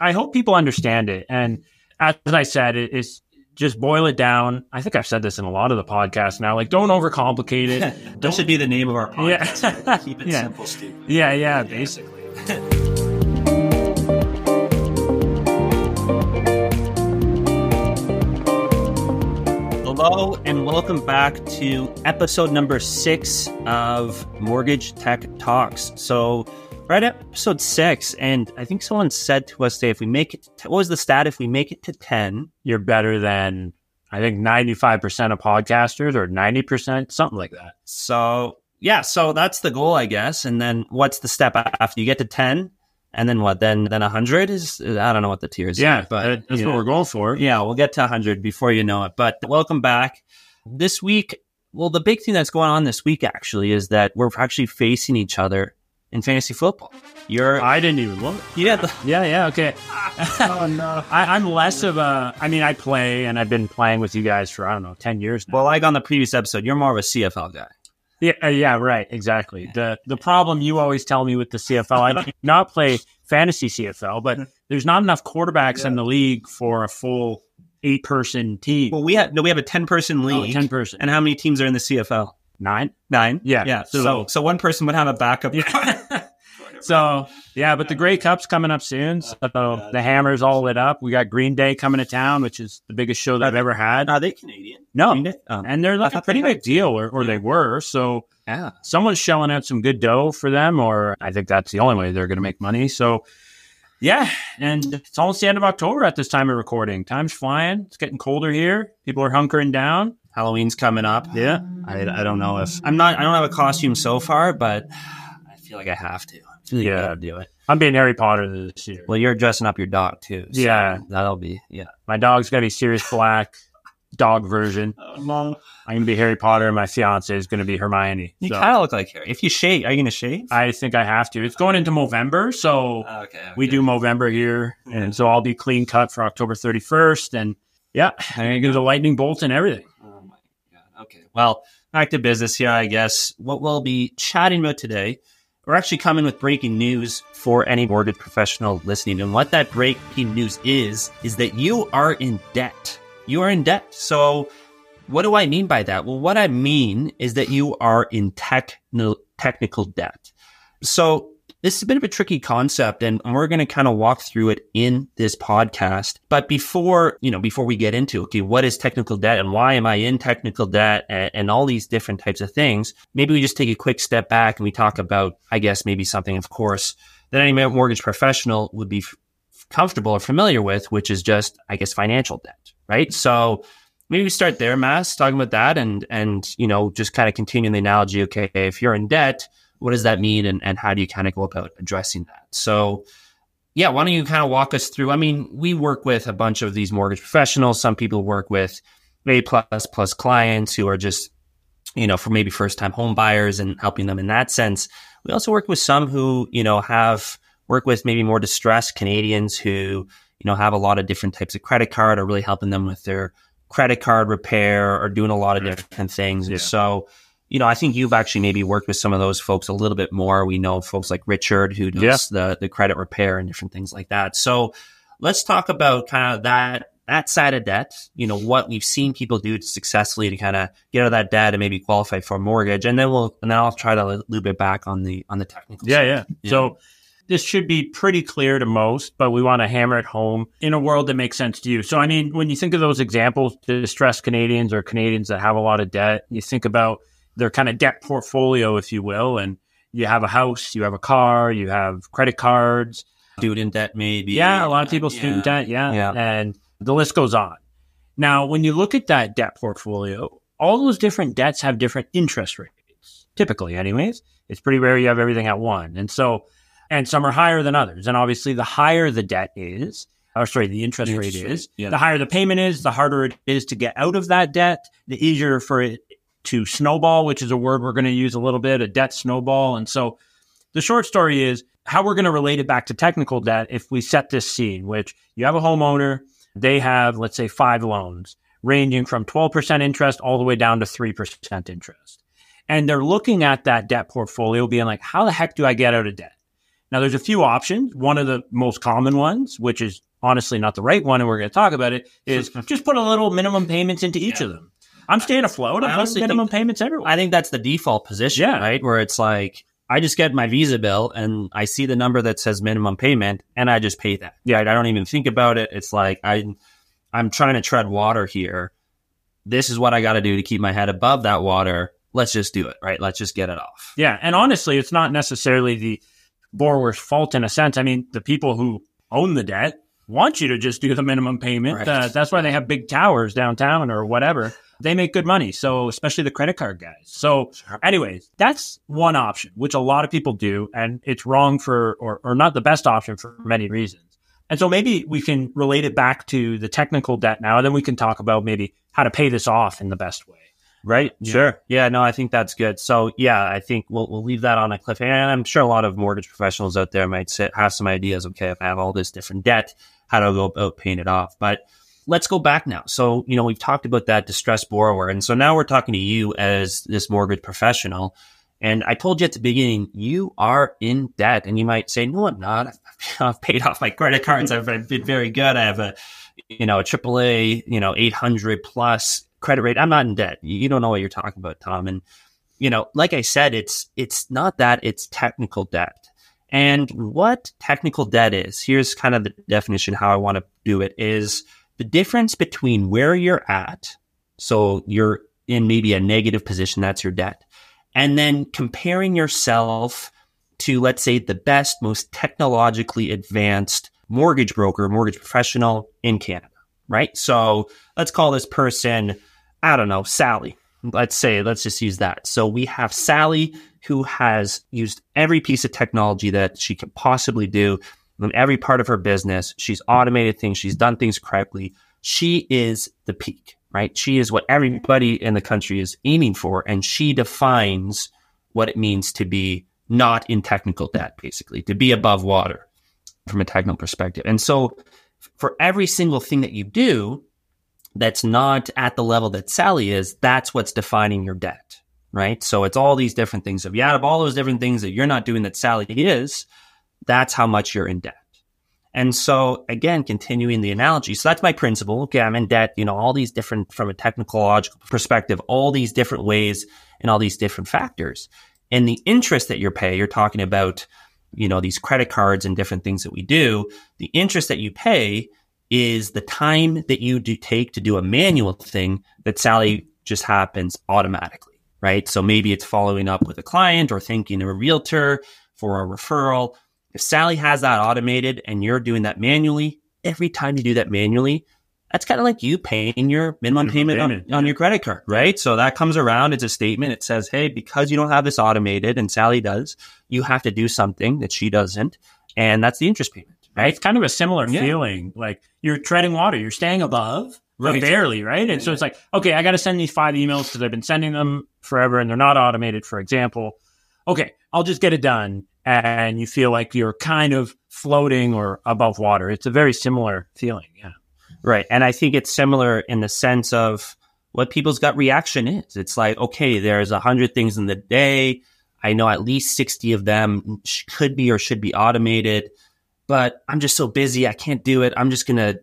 I hope people understand it. And as I said, it, it's just boil it down. I think I've said this in a lot of the podcasts now. Like, don't overcomplicate it. that should be the name of our podcast. Yeah. Keep it Yeah. simple, Steve. yeah, yeah, basically. Hello and welcome back to episode number six of Mortgage Tech Talks. So, we're at episode six, and I think someone said to us today if we make it, to, what was the stat? If we make it to 10, You're better than I think 95% of podcasters or 90%, something like that. so yeah, so that's the goal, I guess. And then what's the step after you get to 10? And then what? Then then 100 is, I don't know what the tiers Yeah, are, but but that's what know. we're going for. Yeah, we'll get to 100 before you know it. But welcome back. This week, well, the big thing that's going on this week actually is that we're actually facing each other in fantasy football. You're, I didn't even look. yeah, the, Yeah, yeah, okay. oh no. I, I'm less of a. I mean, I play, and I've been playing with you guys for I don't know ten years now. Well, like on the previous episode, you're more of a CFL guy. Yeah, uh, yeah, right, exactly. The the problem you always tell me with the CFL, I do not play fantasy CFL, but there's not enough quarterbacks in the league for a full eight person team. Well, we have no, we have a 10 person Oh, league. 10 person. And how many teams are in the CFL? Nine. Nine. Yeah. Yeah. So- So, so, one person would have a backup. So yeah, but the Grey Cup's coming up soon. So the Hammer's all lit up. We got Green Day coming to town, which is the biggest show that I've ever had. Are they Canadian? No? Oh. and they're like a pretty big deal, or, or they were. So yeah. someone's shelling out some good dough for them, or I think that's the only way they're going to make money. So, yeah, and it's almost the end of October at this time of recording. Time's flying. It's getting colder here. People are hunkering down. Halloween's coming up. Yeah, I, I don't know if I'm not. I don't have a costume so far, but I feel like I have to. I feel like I Yeah. gotta do it. I'm being Harry Potter this year. Well, you're dressing up your dog too. so Yeah. that'll be yeah. My dog's gonna be Sirius Black dog version. Oh, I'm going to be Harry Potter, and my fiance is going to be Hermione. You So kind of look like Harry. If you shave, are you gonna shave? I think I have to. It's going into Movember, so oh, okay, we do Movember here, and so I'll be clean cut for October 31st, and yeah, I'm gonna get the lightning bolt and everything. Oh my god. Okay. Well, back to business here, I guess. What we'll be chatting about today, we're actually coming with breaking news for any mortgage professional listening. And what that breaking news is, is that you are in debt. You are in debt. So what do I mean by that? Well, what I mean is that you are in techno- technical debt. So this is a bit of a tricky concept and we're going to kind of walk through it in this podcast. But before, you know, before we get into, okay, what is technical debt and why am I in technical debt and, and all these different types of things? Maybe we just take a quick step back and we talk about, I guess, maybe something, of course, that any mortgage professional would be f- comfortable or familiar with, which is just, I guess, financial debt, right? So maybe we start there, Mass, talking about that and, and, you know, just kind of continuing the analogy. Okay. If you're in debt, what does that mean and, and how do you kind of go about addressing that? So, yeah, why don't you kind of walk us through? I mean, we work with a bunch of these mortgage professionals. Some people work with A plus plus clients who are just, you know, for maybe first time home buyers and helping them in that sense. We also work with some who, you know, have work with maybe more distressed Canadians who, you know, have a lot of different types of credit card or really helping them with their credit card repair or doing a lot of different things. And so, you know, I think you've actually maybe worked with some of those folks a little bit more. We know folks like Richard who does Yeah. the the credit repair and different things like that. So let's talk about kind of that that side of debt. You know, what we've seen people do successfully to kind of get out of that debt and maybe qualify for a mortgage, and then we'll and then I'll try to loop it back on the on the technical. Yeah, side. yeah. Yeah. So this should be pretty clear to most, but we want to hammer it home in a world that makes sense to you. So, I mean, when you think of those examples, distressed Canadians or Canadians that have a lot of debt, you think about their kind of debt portfolio, if you will, and you have a house, you have a car, you have credit cards. student debt maybe. Yeah, a lot of people Yeah. student debt. Yeah. Yeah. And the list goes on. Now, when you look at that debt portfolio, all those different debts have different interest rates, typically, anyways. It's pretty rare you have everything at one. And so, and some are higher than others. And obviously, the higher the debt is, or sorry, the interest The rate rate, is, yeah. the higher the payment is, the harder it is to get out of that debt, the easier for it to snowball, which is a word we're going to use a little bit, a debt snowball. And so, the short story is how we're going to relate it back to technical debt if we set this scene, which you have a homeowner, they have, let's say, five loans ranging from 12% interest all the way down to 3% interest. And they're looking at that debt portfolio being like, how the heck do I get out of debt? Now, there's a few options. One of the most common ones, which is honestly not the right one, and we're going to talk about it, is just put a little minimum payments into each Yeah. of them. I'm staying afloat. I'm putting minimum think- payments everywhere. I think that's the default position, Yeah. right? Where it's like I just get my Visa bill and I see the number that says minimum payment and I just pay that. Yeah, I don't even think about it. It's like I I'm trying to tread water here. This is what I got to do to keep my head above that water. Let's just do it, right? Let's just get it off. Yeah, and honestly, it's not necessarily the borrower's fault in a sense. I mean, the people who own the debt want you to just do the minimum payment. Right. Uh, that's why they have big towers downtown or whatever. They make good money. So, especially the credit card guys. So, anyways, that's one option, which a lot of people do, and it's wrong for, or, or not the best option for many reasons. And so maybe we can relate it back to the technical debt now, and then we can talk about maybe how to pay this off in the best way. Right. Yeah. Sure. Yeah. No, I think that's good. So yeah, I think we'll we'll leave that on a cliffhanger. And I'm sure a lot of mortgage professionals out there might sit, have some ideas. Okay, if I have all this different debt, how do I go about paying it off? But let's go back now. So you know we've talked about that distressed borrower, and so now we're talking to you as this mortgage professional. And I told you at the beginning, you are in debt, and you might say, "No, I'm not. I've, paid off my credit cards. I've, I've been very good. I have a, you know, a AAA, you know, 800 plus credit rate. I'm not in debt. You don't know what you're talking about, Tom. And you know, like I said, it's it's not that. It's technical debt. And what technical debt is, here's kind of the definition how I want to do it is the difference between where you're at. So you're in maybe a negative position, that's your debt. And then comparing yourself to, let's say, the best, most technologically advanced mortgage broker, mortgage professional in Canada, right? So let's call this person, I don't know, Sally. Let's say, let's just use that. So we have Sally who has used every piece of technology that she could possibly do in every part of her business. She's automated things, she's done things correctly. She is the peak, right? She is what everybody in the country is aiming for, and she defines what it means to be not in technical debt, basically, to be above water from a technical perspective. And so for every single thing that you do that's not at the level that Sally is, that's what's defining your debt, right? So it's all these different things. If you add up all those different things that you're not doing that Sally is, that's how much you're in debt. And so again, continuing the analogy. So that's my principle. Okay. I'm in debt, you know, all these different, from a technological perspective, all these different ways and all these different factors. And the interest that you're paying, you're talking about, you know, these credit cards and different things that we do. The interest that you pay is the time that you do take to do a manual thing that Sally just happens automatically, right? So maybe it's following up with a client or thanking a realtor for a referral. If Sally has that automated and you're doing that manually, every time you do that manually, that's kind of like you paying your minimum Minimum payment, on, payment, on yeah. your credit card, right? So that comes around. It's a statement. It says, Hey, because you don't have this automated and Sally does, you have to do something that she doesn't. And that's the interest payment, right? It's kind of a similar Yeah. feeling. Like you're treading water, you're staying above, but barely, right? And so it's like, okay, I got to send these five emails because I've been sending them forever and they're not automated, for example. Okay, I'll just get it done. And you feel like you're kind of floating or above water. It's a very similar feeling. Yeah. Right. And I think it's similar in the sense of what people's gut reaction is. It's like, okay, there's a hundred things in the day. I know at least 60 of them sh- could be or should be automated, but I'm just so busy. I can't do it. I'm just going to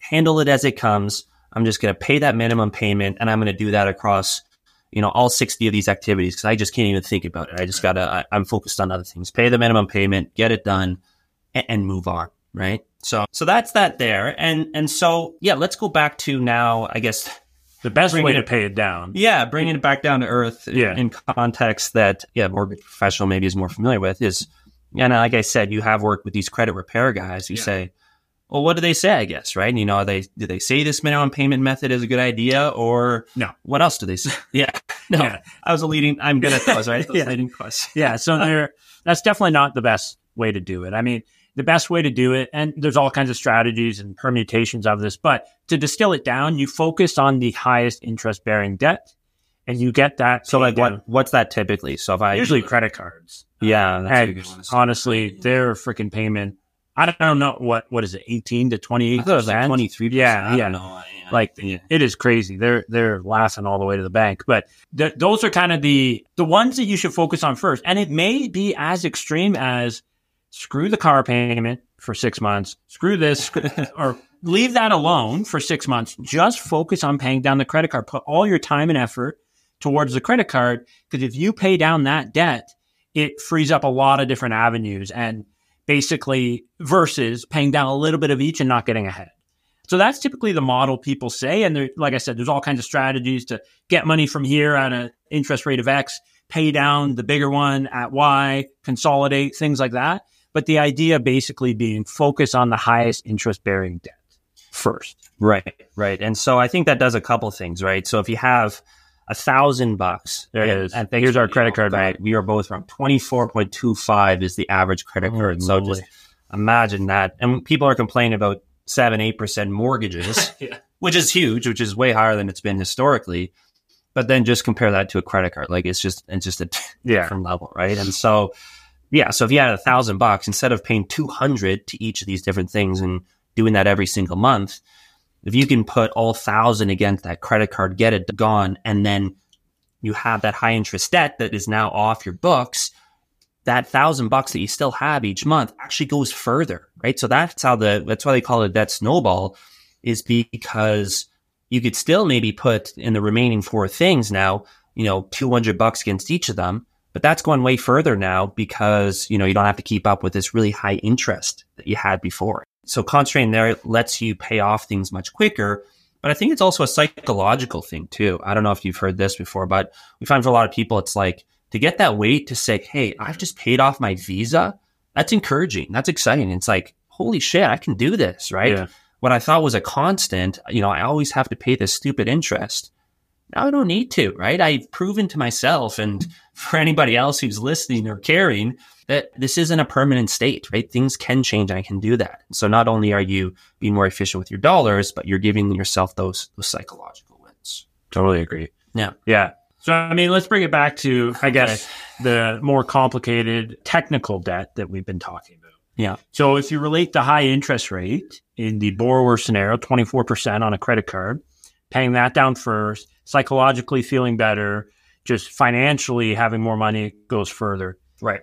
handle it as it comes. I'm just going to pay that minimum payment and I'm going to do that across, you know, all 60 of these activities because I just can't even think about it. I just got to, I'm focused on other things. Pay the minimum payment, get it done and, and move on. Right. So, so that's that there. And, and so, yeah, let's go back to now, I guess, The best way it- to pay it down. yeah, bringing it back down to earth Yeah. in context that, yeah, mortgage professional maybe is more familiar with is, and uh, like I said, you have worked with these credit repair guys who Yeah. say, well, what do they say? I guess, right? And, you know, are they do they say this minimum payment method is a good idea, or No. What else do they say? yeah, no, Yeah. I was a leading. I'm good at those, right? Those Yeah. leading questions. Yeah. So there, that's definitely not the best way to do it. I mean, the best way to do it, and there's all kinds of strategies and permutations of this, but to distill it down, you focus on the highest interest bearing debt and you get that. So, like, down. what what's that typically? So, if I Usually credit cards. Yeah, uh, that's a And honestly, their freaking payment, I don't know what, what is it, 18 to 28 I thought it was like twenty three. Yeah, I yeah. don't know. Like, yeah. it is crazy. They're they're laughing all the way to the bank. But th- those are kind of the the ones that you should focus on first. And it may be as extreme as screw the car payment for six months, screw this, or leave that alone for six months. Just focus on paying down the credit card. Put all your time and effort towards the credit card because if you pay down that debt, it frees up a lot of different avenues and basically versus paying down a little bit of each and not getting ahead. So that's typically the model people say. And there, like I said, there's all kinds of strategies to get money from here at an interest rate of X, pay down the bigger one at Y, consolidate, things like that. But the idea basically being focus on the highest interest bearing debt first. Right, right. And so I think that does a couple things, right? So if you have a thousand bucks, there it is. and. Here's our credit card. Right, we are both from twenty four point two five is the average credit Oh, card. So just imagine that. And people are complaining about seven, eight percent mortgages, Yeah. which is huge, which is way higher than it's been historically. But then just compare that to a credit card, like it's just it's just a Yeah. different level, right? And so, yeah, so if you had a thousand bucks instead of paying two hundred to each of these different things and doing that every single month, if you can put all thousand against that credit card, get it gone, and then you have that high interest debt that is now off your books, that thousand bucks that you still have each month actually goes further, right? So that's how the that's why they call it debt snowball, is because you could still maybe put in the remaining four things now, you know, two hundred bucks against each of them, but that's going way further now because you know you don't have to keep up with this really high interest that you had before. So concentrating there lets you pay off things much quicker. But I think it's also a psychological thing too. I don't know if you've heard this before, but we find for a lot of people, it's like to get that weight to say, Hey, I've just paid off my visa. That's encouraging. That's exciting. It's like, holy shit, I can do this, right? Yeah. What I thought was a constant, you know, I always have to pay this stupid interest. Now I don't need to, right? I've proven to myself and mm-hmm. For anybody else who's listening or caring that this isn't a permanent state, right? Things can change and I can do that. So not only are you being more efficient with your dollars, but you're giving yourself those those psychological wins. Totally agree. Yeah. Yeah. So, I mean, let's bring it back to, I guess, the more complicated technical debt that we've been talking about. Yeah. So, if you relate the high interest rate in the borrower scenario, 24% on a credit card, paying that down first, psychologically feeling better, just financially having more money goes further. Right.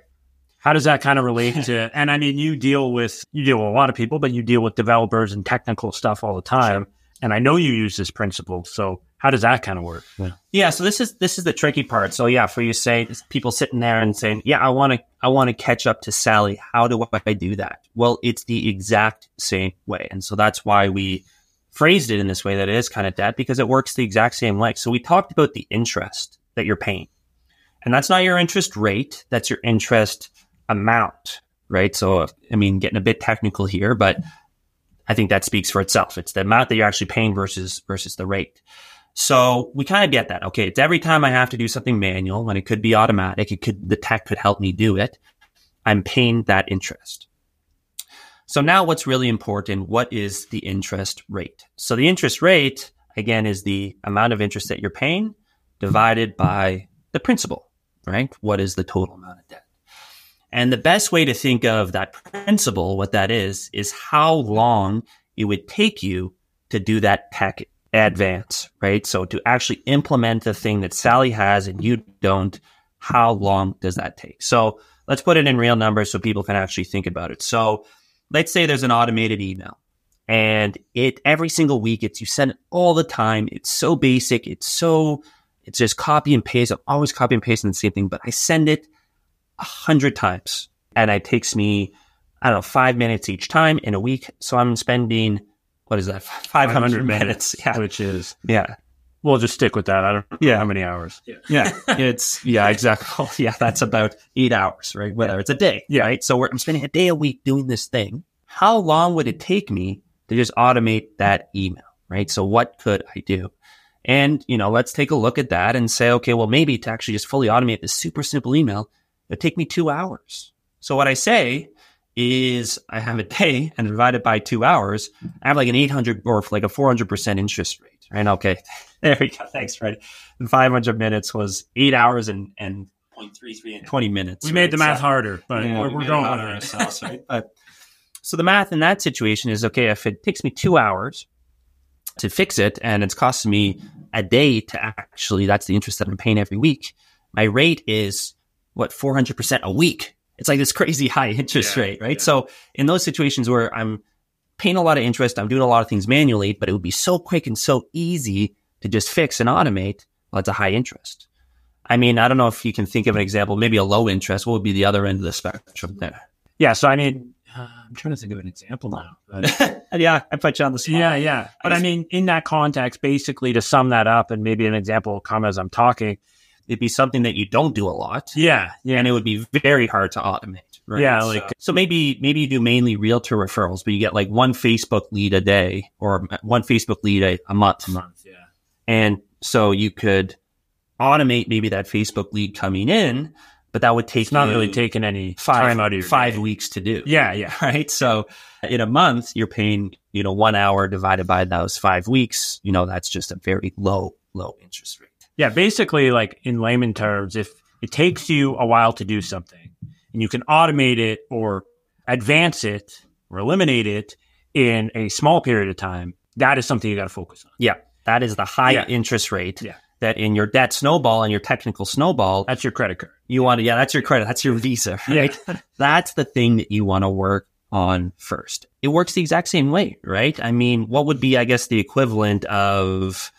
How does that kind of relate to? And I mean, you deal with you deal with a lot of people, but you deal with developers and technical stuff all the time. And I know you use this principle. So how does that kind of work? Yeah, so this is this is the tricky part. So yeah, for you say people sitting there and saying, "Yeah, I want to I want to catch up to Sally. How do I do that?" Well, it's the exact same way, and so that's why we phrased it in this way that it is kind of debt because it works the exact same way. So we talked about the interest that you're paying, and that's not your interest rate; that's your interest amount, right? So I mean, getting a bit technical here, but I think that speaks for itself. It's the amount that you're actually paying versus versus the rate. So we kind of get that. Okay, it's every time I have to do something manual, and it could be automatic. It could the tech could help me do it. I'm paying that interest. So now what's really important, what is the interest rate? So the interest rate, again, is the amount of interest that you're paying divided by the principal, right? What is the total amount of debt? And the best way to think of that principal, what that is, is how long it would take you to do that tech advance, right? So to actually implement the thing that Sally has and you don't, how long does that take? So let's put it in real numbers so people can actually think about it. So let's say there's an automated email and it every single week it's you send it all the time. It's so basic. It's so it's just copy and paste. I'm always copy and pasting the same thing, but I send it a hundred times and it takes me, I don't know, five minutes each time in a week. So I'm spending, what is that? 500, minutes. Yeah. Which is, Yeah. we'll just stick with that. I don't know Yeah. how many hours. Yeah. It's, yeah, exactly. Yeah. That's about eight hours, right? Whether it's a day. Yeah. Right. So we're, I'm spending a day a week doing this thing. How long would it take me to just automate that email? Right. So what could I do? And, you know, let's take a look at that and say, okay, well, maybe to actually just fully automate this super simple email, it'd take me two hours. So what I say is I have a day and divide it by two hours. I have like an 800 or like a 400% interest rate, right? Okay. There we go. Thanks, Fred. And 500 minutes was eight hours and, and 0.33 and 20 minutes. We made the math So- harder, but yeah, we're, we we're going on with harder it. ourselves, right? But so the math in that situation is okay. If it takes me two hours to fix it, and it's costing me a day to actually, that's the interest that I'm paying every week. My rate is what four hundred percent a week, it's like this crazy high interest Yeah, rate, right? yeah. So in those situations where I'm paying a lot of interest, I'm doing a lot of things manually, but it would be so quick and so easy to just fix and automate. Well, it's a high interest. I mean, I don't know if you can think of an example, maybe a low interest. What would be the other end of the spectrum there? Yeah. So I mean, uh, I'm trying to think of an example now. But yeah, I put you on the spot. yeah, yeah. But I mean, in that context, basically to sum that up, and maybe an example will come as I'm talking. It'd be something that you don't do a lot. Yeah, yeah. and it would be very hard to automate. Right? Yeah, So- like- so, maybe maybe you do mainly realtor referrals, but you get like one Facebook lead a day or one Facebook lead a, a month, month. Yeah. and so you could automate maybe that Facebook lead coming in, but that would take It's not you really taking any five time out of your five day. weeks to do. Yeah, yeah. Right. So in a month, you're paying, you know, one hour divided by those five weeks. You know, that's just a very low, low interest rate. Yeah, basically, like in layman terms, if it takes you a while to do something and you can automate it or advance it or eliminate it in a small period of time, that is something you got to focus on. Yeah. That is the high Yeah. interest rate Yeah. that in your debt snowball and your technical snowball, That's your credit card. You want to, yeah, that's your credit. That's your visa, right? that's the thing that you want to work on first. It works the exact same way, right? I mean, what would be, I guess, the equivalent of,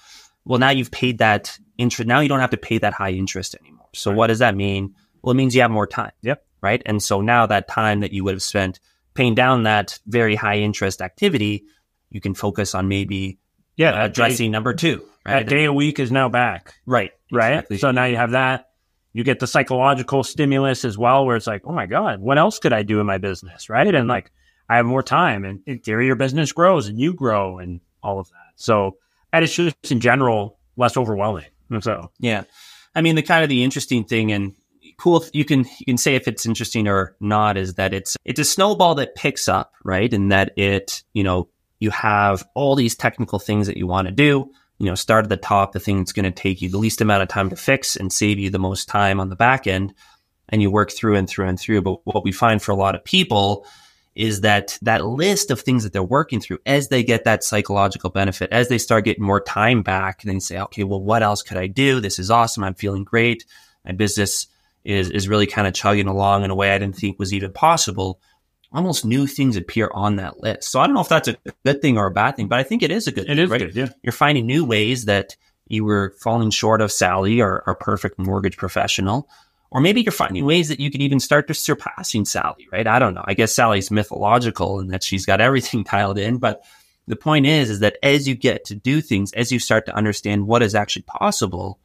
well, now you've paid that interest. Now you don't have to pay that high interest anymore. So Right. what does that mean? Well, it means you have more time. Yep. Right. And so now that time that you would have spent paying down that very high interest activity, you can focus on maybe Yeah, uh, that addressing number two, day, right? that day a week is now back, right. right? Exactly. So now you have that. You get the psychological stimulus as well, where it's like, oh my God, what else could I do in my business, right? And like, I have more time, and in theory, your business grows and you grow and all of that. So, and it's just in general less overwhelming. So, Yeah. I mean, the kind of the interesting thing and cool, you can, you can say if it's interesting or not is that it's, it's a snowball that picks up, right? And that it, you know, you have all these technical things that you want to do, you know, start at the top, the thing that's going to take you the least amount of time to fix and save you the most time on the back end. And you work through and through and through. But what we find for a lot of people is that that list of things that they're working through as they get that psychological benefit, as they start getting more time back, they say, okay, well, what else could I do? This is awesome. I'm feeling great. My business is, is really kind of chugging along in a way I didn't think was even possible. Almost new things appear on that list. So I don't know if that's a good thing or a bad thing, but I think it is a good it thing, is right? good. Yeah. You're finding new ways that you were falling short of Sally or our perfect mortgage professional. Or maybe you're finding ways that you could even start to surpassing Sally, right? I don't know. I guess Sally's mythological and that she's got everything dialed in. But the point is, is that as you get to do things, as you start to understand what is actually possible,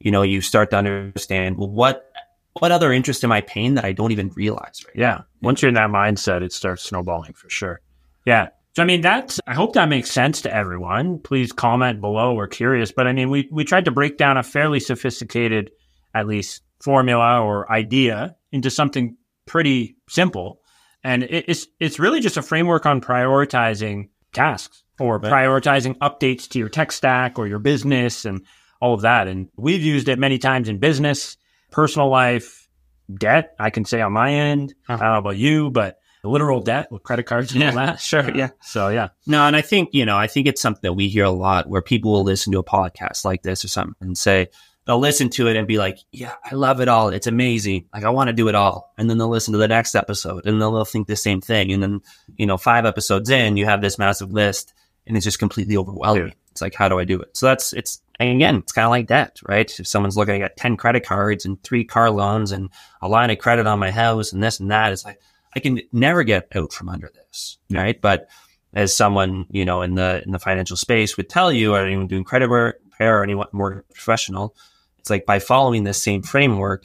you know, you start to understand, well, what, what other interest am I paying that I don't even realize, right? Yeah. Once you're in that mindset, it starts snowballing for sure. Yeah. So I mean that's I hope that makes sense to everyone. Please comment below. We're curious. But I mean we we tried to break down a fairly sophisticated, at least formula or idea into something pretty simple. And it, it's it's really just a framework on prioritizing tasks or Right. prioritizing updates to your tech stack or your business and all of that. And we've used it many times in business, personal life, debt. I can say on my end. I Uh-huh. don't know about you, but literal debt with credit cards and Yeah, all that. sure, yeah. So yeah. No, and I think, you know, I think it's something that we hear a lot where people will listen to a podcast like this or something and say, they'll listen to it and be like, yeah, I love it all. It's amazing. Like, I want to do it all. And then they'll listen to the next episode and they'll, they'll think the same thing. And then, you know, five episodes in, you have this massive list and it's just completely overwhelming. Yeah. It's like, how do I do it? So that's, it's, and again, it's kind of like debt, right? If someone's looking at 10 credit cards and three car loans and a line of credit on my house and this and that, it's like, I can never get out from under this, right? But as someone, you know, in the, in the financial space would tell you, or anyone doing credit repair or anyone more professional, it's like by following this same framework,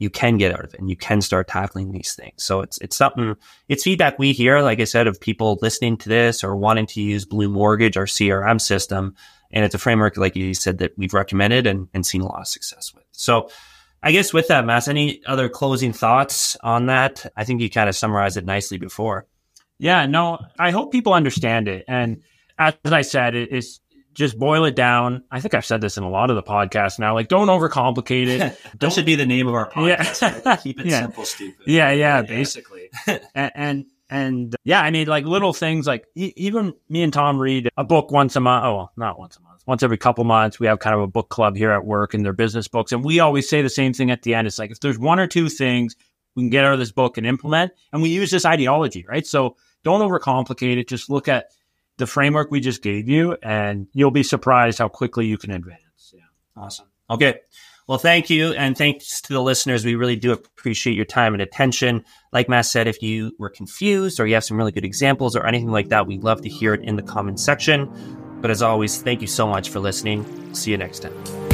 you can get out of it and you can start tackling these things. So it's it's something it's feedback we hear, like I said, of people listening to this or wanting to use Blue Mortgage, our CRM system. And it's a framework, like you said, that we've recommended and, and seen a lot of success with. So I guess with that, Mass, any other closing thoughts on that? I think you kind of summarized it nicely before. Yeah, no, I hope people understand it. And as I said, it is just boil it down. I think I've said this in a lot of the podcasts now. Like, don't overcomplicate it. that should be the name of our Yeah. podcast. right? Keep it Yeah. simple, stupid. yeah, yeah, basically. and, and and yeah, I mean, like little things like e- even me and Tom read a book once a month. Oh, well, not once a month, once every couple months. We have kind of a book club here at work and their business books. And we always say the same thing at the end. It's like if there's one or two things we can get out of this book and implement. And we use this ideology, right? So don't overcomplicate it. Just look at the framework we just gave you, and you'll be surprised how quickly you can advance. Yeah. Awesome. Okay. Well, thank you. And thanks to the listeners. We really do appreciate your time and attention. Like Matt said, if you were confused or you have some really good examples or anything like that, we'd love to hear it in the comments section. But as always, thank you so much for listening. See you next time.